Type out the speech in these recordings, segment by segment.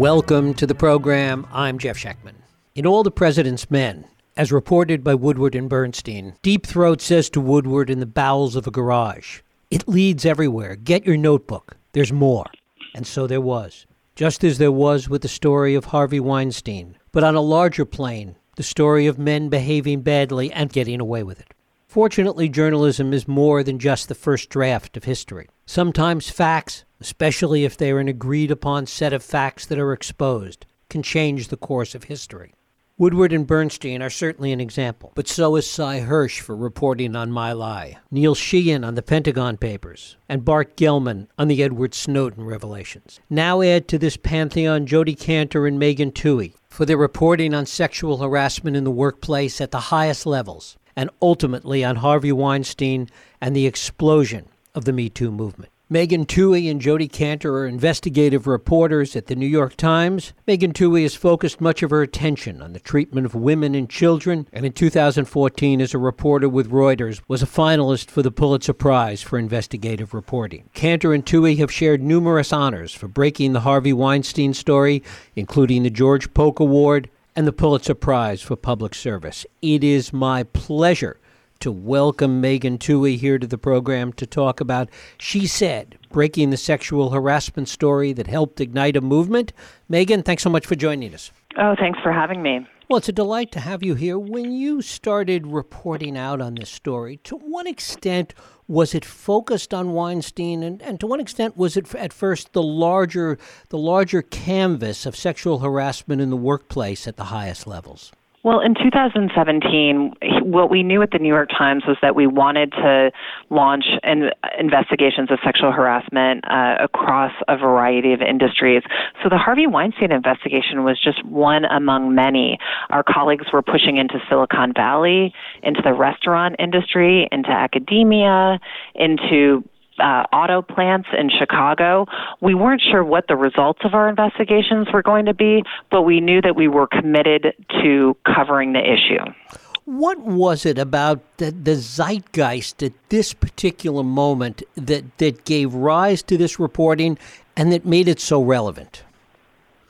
Welcome to the program. I'm Jeff Schechtman. In All the President's Men, as reported by Woodward and Bernstein, Deep Throat says to Woodward in the bowels of a garage, It leads everywhere. Get your notebook. There's more. And so there was. Just as there was with the story of Harvey Weinstein, but on a larger plane, the story of men behaving badly and getting away with it. Fortunately, journalism is more than just the first draft of history. Sometimes facts, especially if they are an agreed upon set of facts that are exposed, can change the course of history. Woodward and Bernstein are certainly an example, but so is Sy Hersh for reporting on My Lai, Neil Sheehan on the Pentagon Papers, and Bart Gellman on the Edward Snowden revelations. Now add to this pantheon Jodi Kantor and Megan Twohey for their reporting on sexual harassment in the workplace at the highest levels, and ultimately on Harvey Weinstein and the explosion of the Me Too movement. Megan Twohey and Jodi Kantor are investigative reporters at the New York Times. Megan Twohey has focused much of her attention on the treatment of women and children, and in 2014, as a reporter with Reuters, was a finalist for the Pulitzer Prize for investigative reporting. Kantor and Twohey have shared numerous honors for breaking the Harvey Weinstein story, including the George Polk Award and the Pulitzer Prize for Public Service. It is my pleasure to welcome Megan Twohey here to the program to talk about She Said, breaking the sexual harassment story that helped ignite a movement. Megan, thanks so much for joining us. Oh, thanks for having me. Well, it's a delight to have you here. When you started reporting out on this story, to what extent was it focused on Weinstein, and, and to what extent was it at first the larger the larger canvas of sexual harassment in the workplace at the highest levels? Well, in 2017, what we knew at the New York Times was that we wanted to launch in, investigations of sexual harassment uh, across a variety of industries. So the Harvey Weinstein investigation was just one among many. Our colleagues were pushing into Silicon Valley, into the restaurant industry, into academia, into uh, auto plants in Chicago. We weren't sure what the results of our investigations were going to be, but we knew that we were committed to covering the issue. What was it about the, the zeitgeist at this particular moment that, that gave rise to this reporting and that made it so relevant?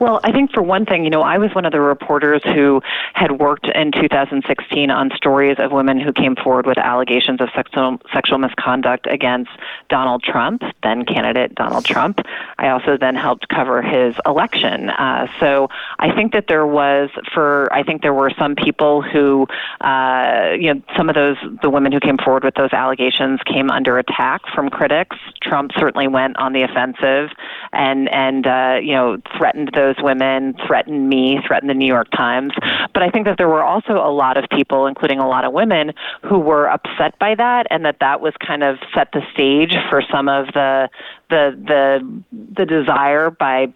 Well, I think for one thing, you know, I was one of the reporters who had worked in 2016 on stories of women who came forward with allegations of sexual sexual misconduct against Donald Trump, then candidate Donald Trump. I also then helped cover his election. Uh, so I think that there was, for I think there were some people who, uh, you know, some of those the women who came forward with those allegations came under attack from critics. Trump certainly went on the offensive and and uh, you know threatened those those women, threatened me, threatened the New York Times. But I think that there were also a lot of people, including a lot of women, who were upset by that, and that that was kind of set the stage for some of the the the the desire by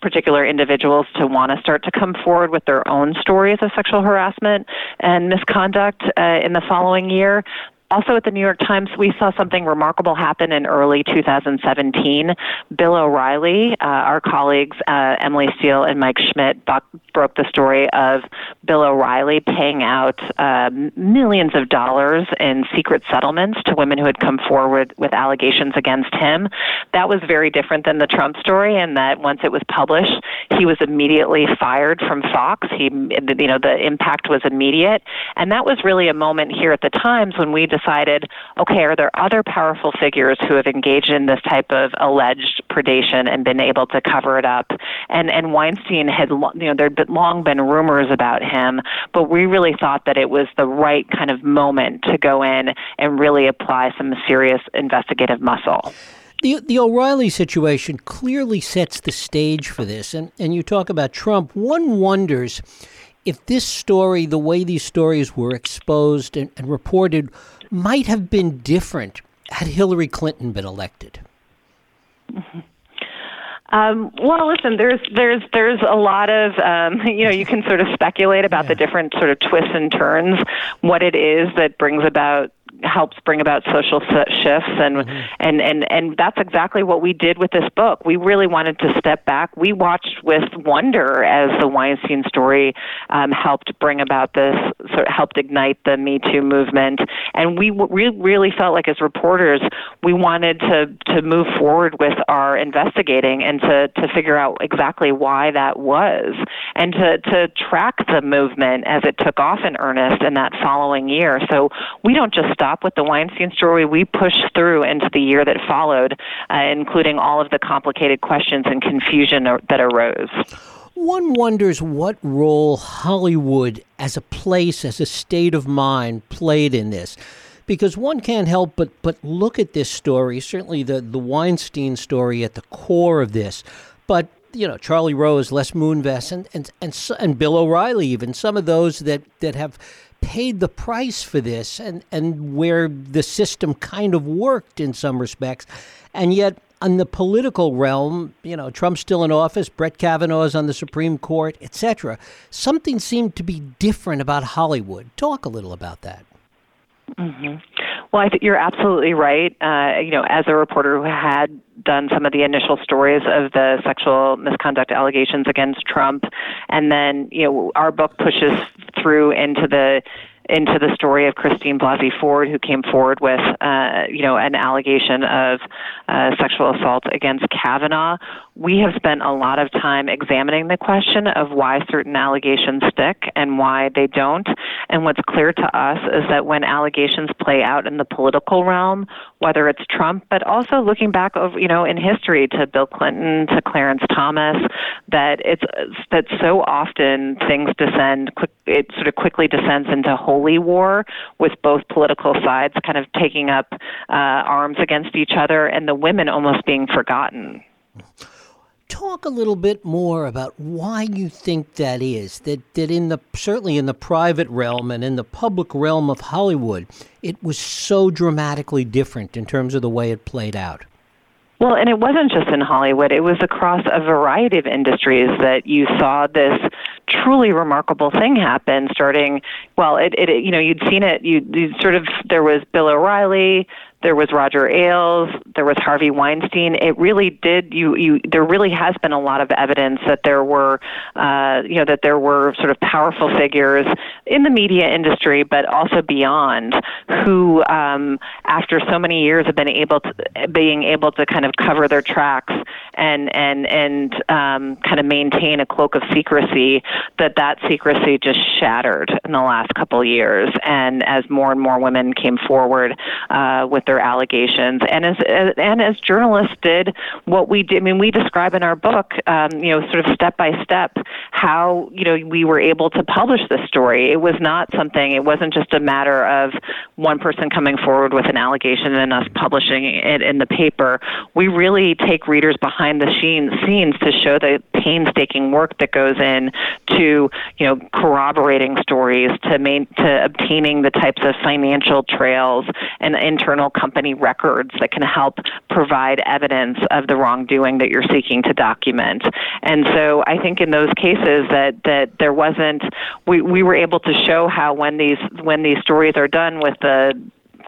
particular individuals to want to start to come forward with their own stories of sexual harassment and misconduct uh, in the following year. Also, at the New York Times, we saw something remarkable happen in early 2017. Bill O'Reilly, uh, our colleagues uh, Emily Steele and Mike Schmidt, broke the story of Bill O'Reilly paying out uh, millions of dollars in secret settlements to women who had come forward with allegations against him. That was very different than the Trump story, in that once it was published, he was immediately fired from Fox. He, you know, the impact was immediate, and that was really a moment here at the Times when we decided, okay, are there other powerful figures who have engaged in this type of alleged predation and been able to cover it up? And and Weinstein had, you know, there'd been long been rumors about him, but we really thought that it was the right kind of moment to go in and really apply some serious investigative muscle. The, the O'Reilly situation clearly sets the stage for this. And, and you talk about Trump. One wonders if this story, the way these stories were exposed and, and reported, might have been different had Hillary Clinton been elected? Um, well, listen, there's there's there's a lot of um, you know you can sort of speculate about yeah. the different sort of twists and turns, what it is that brings about helps bring about social shifts and mm-hmm. and and and that's exactly what we did with this book. We really wanted to step back. We watched with wonder as the Weinstein story um, helped bring about this, sort of helped ignite the Me Too movement, and we we really felt like as reporters we wanted to to move forward with our investigating and to to figure out exactly why that was and to to track the movement as it took off in earnest in that following year. So we don't just stop with the Weinstein story. We pushed through into the year that followed, uh, including all of the complicated questions and confusion that arose. One wonders what role Hollywood as a place, as a state of mind, played in this. Because one can't help but, but look at this story, certainly the, the Weinstein story at the core of this. But, you know, Charlie Rose, Les Moonves, and, and, and, and Bill O'Reilly, even some of those that, that have paid the price for this and, and where the system kind of worked in some respects. And yet, in the political realm, you know, Trump's still in office, Brett Kavanaugh's on the Supreme Court, etc. Something seemed to be different about Hollywood. Talk a little about that. Mm-hmm. Well, I think you're absolutely right. Uh, you know, as a reporter who had done some of the initial stories of the sexual misconduct allegations against Trump, and then you know, our book pushes through into the into the story of Christine Blasey Ford, who came forward with, uh, you know, an allegation of uh, sexual assault against Kavanaugh. We have spent a lot of time examining the question of why certain allegations stick and why they don't. And what's clear to us is that when allegations play out in the political realm, whether it's Trump, but also looking back over, you know, in history to Bill Clinton, to Clarence Thomas, that it's that so often things descend, it sort of quickly descends into holy war with both political sides kind of taking up uh, arms against each other and the women almost being forgotten. Talk a little bit more about why you think that is. That that in the certainly in the private realm and in the public realm of Hollywood, it was so dramatically different in terms of the way it played out. Well, and it wasn't just in Hollywood. It was across a variety of industries that you saw this truly remarkable thing happen starting well it, it you know you'd seen it you, you sort of there was bill o'reilly there was Roger Ailes, there was Harvey Weinstein. It really did you you there really has been a lot of evidence that there were uh, you know that there were sort of powerful figures in the media industry, but also beyond, who um, after so many years have been able to being able to kind of cover their tracks and and and um, kind of maintain a cloak of secrecy. That that secrecy just shattered in the last couple years, and as more and more women came forward uh, with their allegations, and as and as journalists did what we did. I mean, we describe in our book, um, you know, sort of step by step how you know we were able to publish this story. It was not something. It wasn't just a matter of one person coming forward with an allegation and us publishing it in the paper. We really take readers behind the scenes to show the painstaking work that goes in to you know corroborating stories, to main, to obtaining the types of financial trails and internal company records that can help provide evidence of the wrongdoing that you're seeking to document. And so I think in those cases that that there wasn't we, we were able to show how when these when these stories are done with the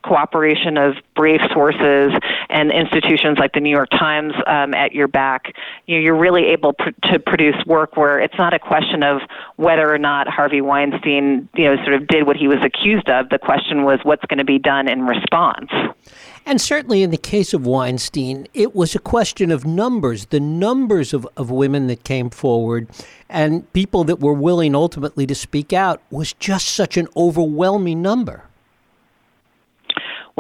cooperation of brave sources and institutions like the New York Times um, at your back, you know, you're really able pr- to produce work where it's not a question of whether or not Harvey Weinstein, you know, sort of did what he was accused of. The question was what's going to be done in response. And certainly in the case of Weinstein, it was a question of numbers, the numbers of, of women that came forward and people that were willing ultimately to speak out was just such an overwhelming number.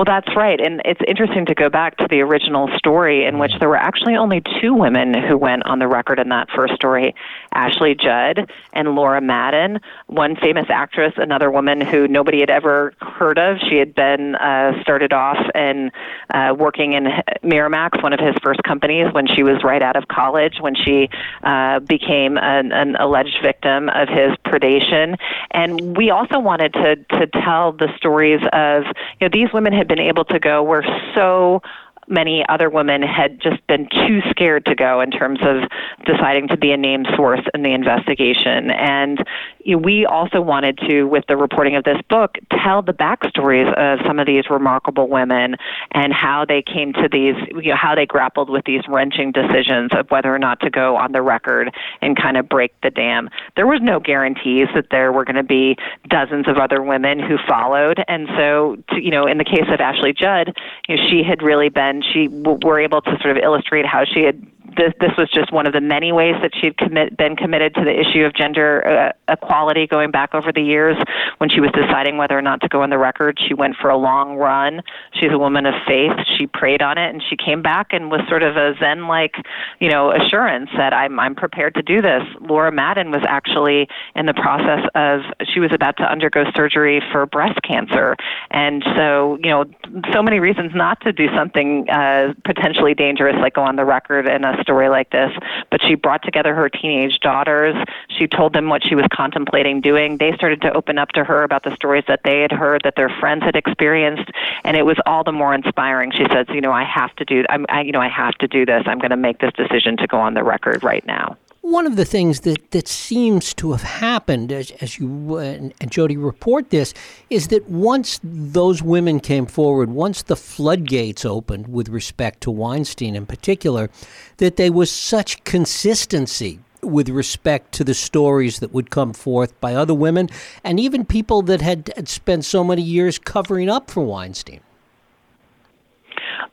Well, that's right. And it's interesting to go back to the original story in which there were actually only two women who went on the record in that first story Ashley Judd and Laura Madden, one famous actress, another woman who nobody had ever heard of. She had been uh, started off and uh, working in Miramax, one of his first companies, when she was right out of college, when she uh, became an, an alleged victim of his predation. And we also wanted to, to tell the stories of, you know, these women had been able to go where so many other women had just been too scared to go in terms of deciding to be a name source in the investigation. And we also wanted to, with the reporting of this book, tell the backstories of some of these remarkable women and how they came to these, you know, how they grappled with these wrenching decisions of whether or not to go on the record and kind of break the dam. There was no guarantees that there were going to be dozens of other women who followed, and so, to, you know, in the case of Ashley Judd, you know, she had really been, she w- were able to sort of illustrate how she had this, this was just one of the many ways that she'd commit, been committed to the issue of gender uh, equality going back over the years. When she was deciding whether or not to go on the record, she went for a long run. She's a woman of faith. She prayed on it, and she came back and was sort of a zen-like, you know, assurance that I'm I'm prepared to do this. Laura Madden was actually in the process of she was about to undergo surgery for breast cancer, and so you know, so many reasons not to do something uh, potentially dangerous like go on the record and a story like this, but she brought together her teenage daughters. She told them what she was contemplating doing. They started to open up to her about the stories that they had heard, that their friends had experienced, and it was all the more inspiring. She says, "You know, I have to do. I'm, I, you know, I have to do this. I'm going to make this decision to go on the record right now." One of the things that, that seems to have happened, as, as you and, and Jodi report this, is that once those women came forward, once the floodgates opened with respect to Weinstein in particular, that there was such consistency with respect to the stories that would come forth by other women and even people that had, had spent so many years covering up for Weinstein.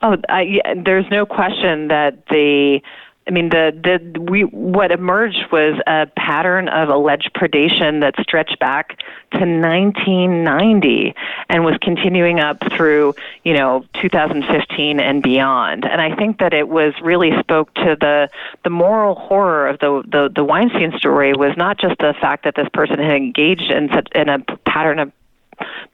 Oh, uh, yeah, there's no question that the I mean, the the we what emerged was a pattern of alleged predation that stretched back to 1990 and was continuing up through you know 2015 and beyond. And I think that it was really spoke to the the moral horror of the the, the Weinstein story was not just the fact that this person had engaged in such in a pattern of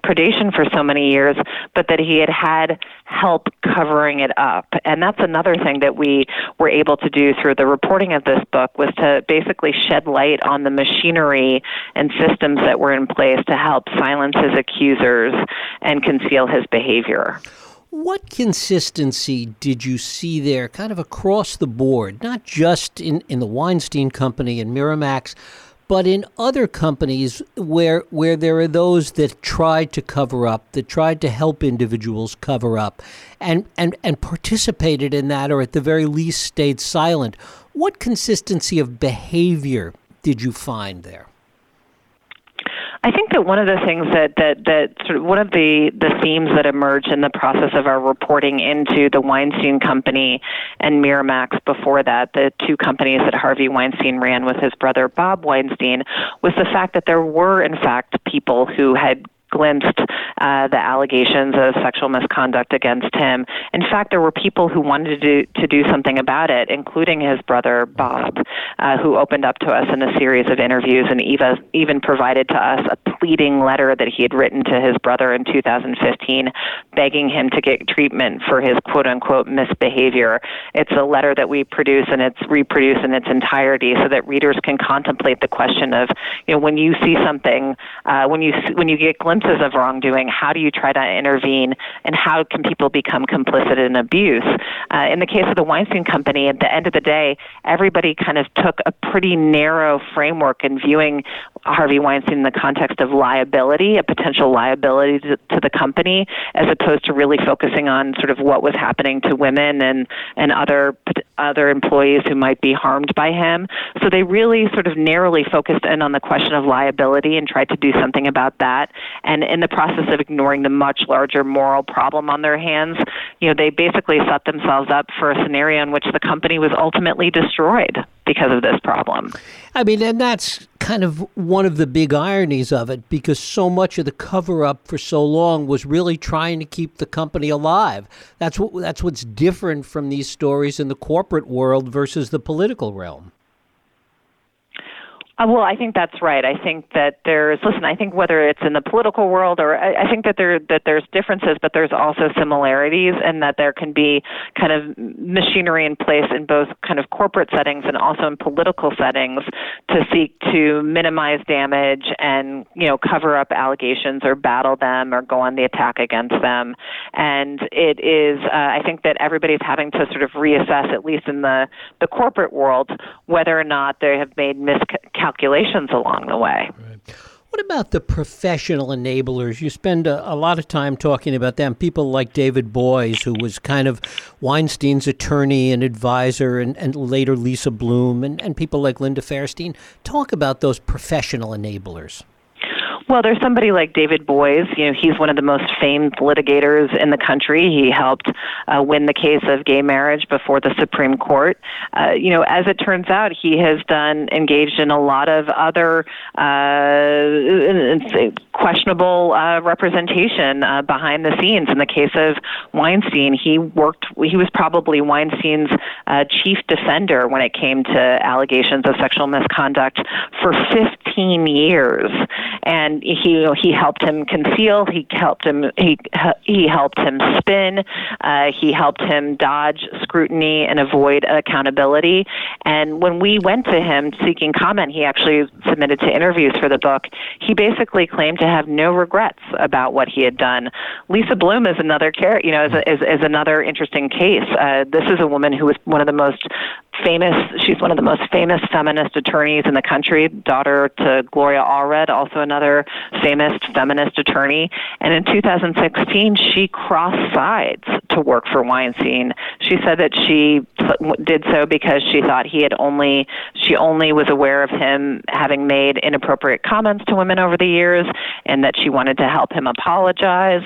predation for so many years, but that he had had help covering it up. And that's another thing that we were able to do through the reporting of this book was to basically shed light on the machinery and systems that were in place to help silence his accusers and conceal his behavior. What consistency did you see there, kind of across the board, not just in, in the Weinstein Company and Miramax, but in other companies where where there are those that tried to cover up, that tried to help individuals cover up, and and and participated in that, or at the very least stayed silent, what consistency of behavior did you find there? I think that one of the things that that that sort of one of the the themes that emerged in the process of our reporting into the Weinstein Company and Miramax before that, the two companies that Harvey Weinstein ran with his brother Bob Weinstein, was the fact that there were in fact people who had glimpsed uh, the allegations of sexual misconduct against him. In fact, there were people who wanted to do, to do something about it, including his brother Bob, uh, who opened up to us in a series of interviews and Eva even provided to us a pleading letter that he had written to his brother in 2015, begging him to get treatment for his quote unquote misbehavior. It's a letter that we produce and it's reproduced in its entirety so that readers can contemplate the question of, you know, when you see something, uh, when you when you get glimpses of wrongdoing, how do you try to intervene, and how can people become complicit in abuse? Uh, in the case of the Weinstein Company, at the end of the day, everybody kind of took a pretty narrow framework in viewing Harvey Weinstein in the context of liability, a potential liability to, to the company, as opposed to really focusing on sort of what was happening to women and and other other employees who might be harmed by him. So they really sort of narrowly focused in on the question of liability and tried to do something about that. And in the process of ignoring the much larger moral problem on their hands, you know, they basically set themselves up for a scenario in which the company was ultimately destroyed because of this problem. I mean, and that's kind of one of the big ironies of it because so much of the cover up for so long was really trying to keep the company alive. That's what that's what's different from these stories in the corporate world versus the political realm. Uh, well, I think that's right. I think that there's listen. I think whether it's in the political world or I, I think that there that there's differences, but there's also similarities, and that there can be kind of machinery in place in both kind of corporate settings and also in political settings to seek to minimize damage and you know cover up allegations or battle them or go on the attack against them. And it is, uh, I think that everybody's having to sort of reassess, at least in the the corporate world, whether or not they have made mis calculations along the way. Right. What about the professional enablers? You spend a, a, lot of time talking about them. People like David Boies, who was kind of Weinstein's attorney and advisor, and, and later Lisa Bloom, and, and people like Linda Fairstein. Talk about those professional enablers. Well, there's somebody like David Boies. You know, he's one of the most famed litigators in the country. He helped uh, win the case of gay marriage before the Supreme Court. Uh, you know, as it turns out, he has done engaged in a lot of other uh, questionable uh, representation uh, behind the scenes. In the case of Weinstein, he worked. He was probably Weinstein's uh, chief defender when it came to allegations of sexual misconduct for 15 years, and and he he helped him conceal. He helped him he he helped him spin. Uh, he helped him dodge scrutiny and avoid accountability. And when we went to him seeking comment, he actually submitted to interviews for the book. He basically claimed to have no regrets about what he had done. Lisa Bloom is another care, you know, is, is, is another interesting case. Uh, this is a woman who was one of the most famous. She's one of the most famous feminist attorneys in the country, daughter to Gloria Allred, also another famous feminist attorney. And in 2016, she crossed sides to work for Weinstein. She said that she did so because she thought he had only she only was aware of him having made inappropriate comments to women over the years, and that she wanted to help him apologize.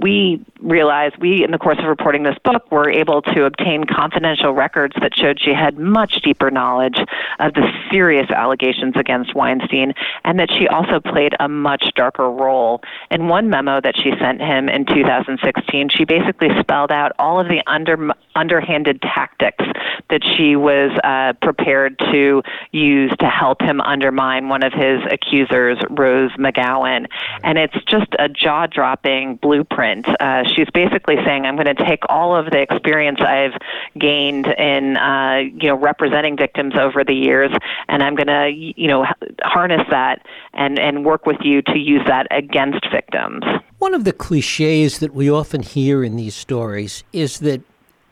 We realized we, in the course of reporting this book, were able to obtain confidential records that showed she had much deeper knowledge of the serious allegations against Weinstein, and that she also played a much darker role. In one memo that she sent him in 2016, she basically spelled out all of the under, underhanded tactics that she was uh, prepared to use to help him undermine one of his accusers, Rose McGowan. And it's just a jaw dropping blueprint. Uh, she's basically saying, I'm going to take all of the experience I've gained in, uh, you know, representing victims over the years, and I'm going to, you know, harness that and, and work with you to use that against victims. One of the cliches that we often hear in these stories is that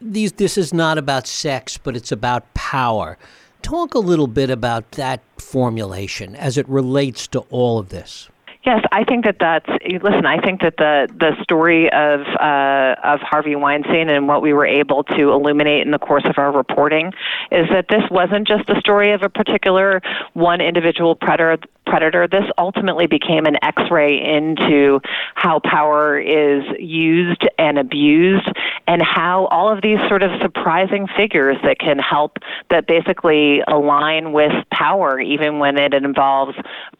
these this is not about sex, but it's about power. Talk a little bit about that formulation as it relates to all of this. Yes, I think that that's listen. I think that the the story of uh, of Harvey Weinstein and what we were able to illuminate in the course of our reporting is that this wasn't just the story of a particular one individual predator predator, this ultimately became an x ray into how power is used and abused, and how all of these sort of surprising figures that can help, that basically align with power, even when it involves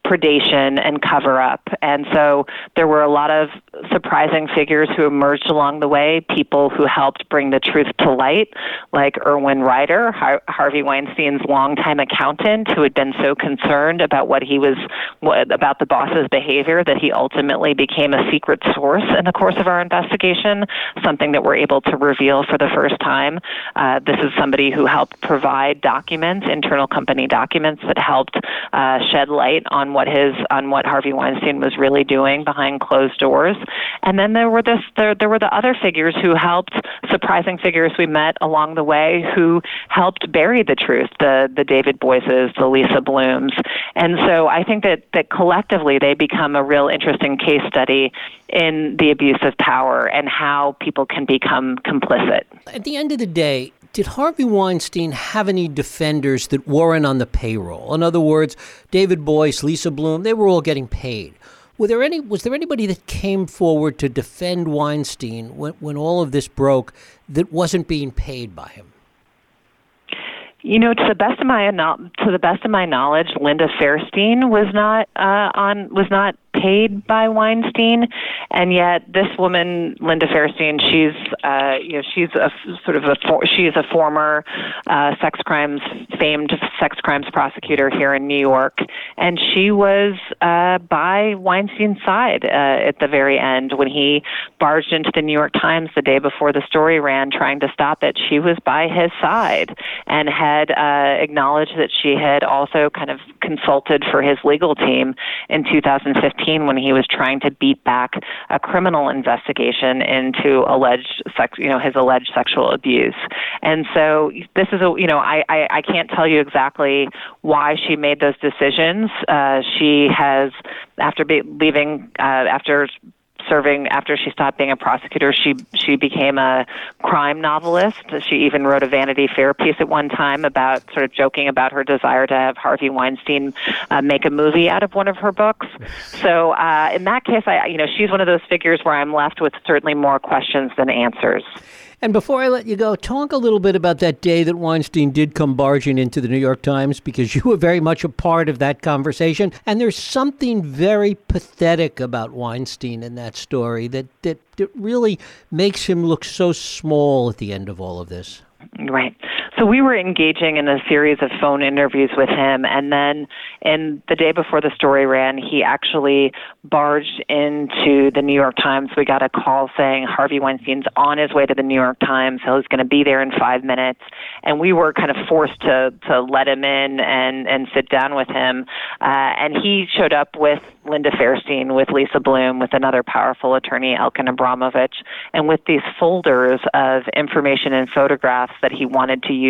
predation and cover up. And so there were a lot of surprising figures who emerged along the way, people who helped bring the truth to light, like Irwin Reiter, Har- Harvey Weinstein's longtime accountant, who had been so concerned about what he was what, about the boss's behavior that he ultimately became a secret source in the course of our investigation, something that we're able to reveal for the first time. Uh, this is somebody who helped provide documents, internal company documents that helped uh, shed light on what his on what Harvey Weinstein was really doing behind closed doors. And then there were this there, there were the other figures who helped surprising figures we met along the way who helped bury the truth, the the David Boieses, the Lisa Blooms. And so I think that that collectively they become a real interesting case study in the abuse of power and how people can become complicit. At the end of the day, did Harvey Weinstein have any defenders that weren't on the payroll? In other words, David Boies, Lisa Bloom, they were all getting paid. Were there any? Was there anybody that came forward to defend Weinstein when, when all of this broke that wasn't being paid by him? You know, to the best of my to the best of my knowledge, Linda Fairstein was not uh, on was not paid by Weinstein, and yet this woman, Linda Fairstein, she's uh, you know she's a sort of a for, she is a former uh, sex crimes famed sex crimes prosecutor here in New York, and she was uh, by Weinstein's side uh, at the very end when he barged into the New York Times the day before the story ran, trying to stop it. She was by his side and had uh, acknowledged that she had also kind of consulted for his legal team in 2015 when he was trying to beat back a criminal investigation into alleged sex, you know, his alleged sexual abuse. And so this is a, you know, I, I, I can't tell you exactly why she made those decisions. Uh, she has, after be, leaving, uh, after serving after she stopped being a prosecutor she she became a crime novelist. She even wrote a vanity fair piece at one time about sort of joking about her desire to have harvey weinstein uh, make a movie out of one of her books. So uh, in that case i you know she's one of those figures where i'm left with certainly more questions than answers and before I let you go, talk a little bit about that day that Weinstein did come barging into the New York Times because you were very much a part of that conversation. And there's something very pathetic about Weinstein in that story that, that, that really makes him look so small at the end of all of this. Right. So we were engaging in a series of phone interviews with him, and then in the day before the story ran, he actually barged into the New York Times. We got a call saying Harvey Weinstein's on his way to the New York Times. So he's going to be there in five minutes, and we were kind of forced to to let him in and and sit down with him. Uh, and he showed up with Linda Fairstein, with Lisa Bloom, with another powerful attorney, Elkan Abramowitz, and with these folders of information and photographs that he wanted to use,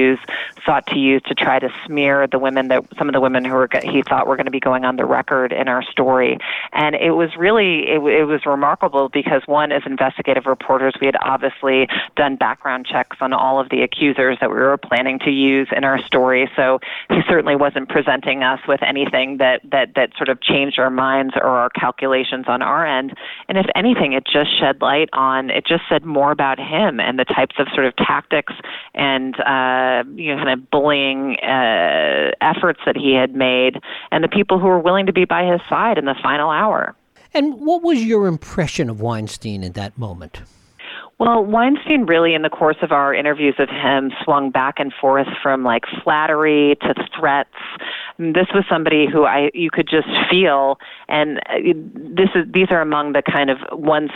sought to use to try to smear the women that some of the women who were he thought were going to be going on the record in our story. And it was really it, it was remarkable because one, as investigative reporters, we had obviously done background checks on all of the accusers that we were planning to use in our story. So he certainly wasn't presenting us with anything that that that sort of changed our minds or our calculations on our end. And if anything, it just shed light on it just said more about him and the types of sort of tactics and uh, you know kind of bullying uh, efforts that he had made, and the people who were willing to be by his side in the final hour. And what was your impression of Weinstein in that moment? Well, Weinstein really, in the course of our interviews of him, swung back and forth from like flattery to threats. This was somebody who I you could just feel, and uh, this is these are among the kind of once,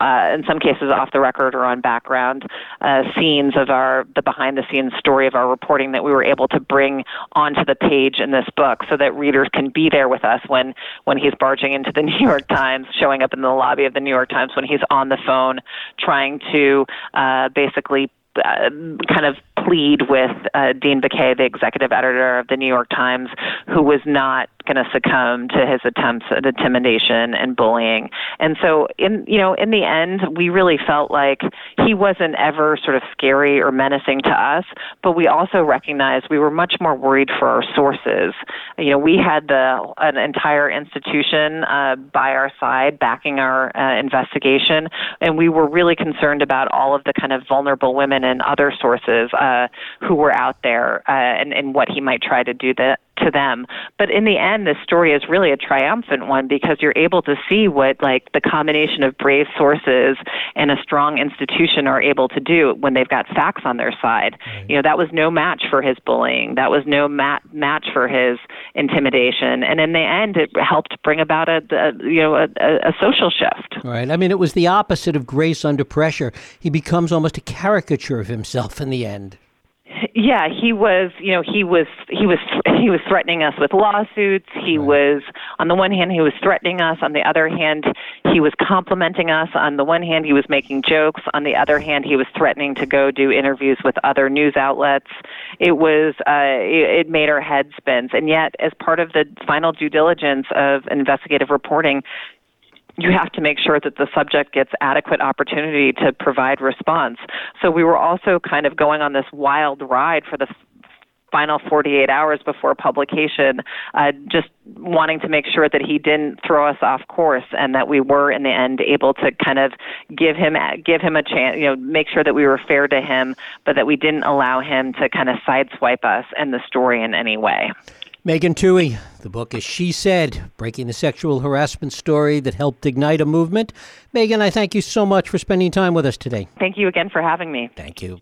uh, in some cases, off the record or on background uh, scenes of our the behind the scenes story of our reporting that we were able to bring onto the page in this book, so that readers can be there with us when when he's barging into the New York Times, showing up in the lobby of the New York Times, when he's on the phone trying trying to uh, basically uh, kind of plead with uh, Dean Baquet, the executive editor of the New York Times, who was not going to succumb to his attempts at intimidation and bullying. And so, in you know, in the end, we really felt like he wasn't ever sort of scary or menacing to us, but we also recognized we were much more worried for our sources. You know, we had the an entire institution uh, by our side backing our uh, investigation, and we were really concerned about all of the kind of vulnerable women and other sources uh, who were out there uh, and, and what he might try to do that to them. But in the end, this story is really a triumphant one because you're able to see what like the combination of brave sources and a strong institution are able to do when they've got facts on their side. Right. You know, that was no match for his bullying. That was no mat- match for his intimidation. And in the end, it helped bring about a, a you know a, a social shift. Right. I mean, it was the opposite of grace under pressure. He becomes almost a caricature of himself in the end. Yeah, he was. You know, he was. He was. He was threatening us with lawsuits. He right. was. On the one hand, he was threatening us. On the other hand, he was complimenting us. On the one hand, he was making jokes. On the other hand, he was threatening to go do interviews with other news outlets. It was. Uh, it, it made our head spins. And yet, as part of the final due diligence of investigative reporting, you have to make sure that the subject gets adequate opportunity to provide response. So we were also kind of going on this wild ride for the final 48 hours before publication, uh, just wanting to make sure that he didn't throw us off course and that we were in the end able to kind of give him give him a chance, you know, make sure that we were fair to him, but that we didn't allow him to kind of sideswipe us and the story in any way. Megan Twohey, the book is She Said, breaking the sexual harassment story that helped ignite a movement. Megan, I thank you so much for spending time with us today. Thank you again for having me. Thank you.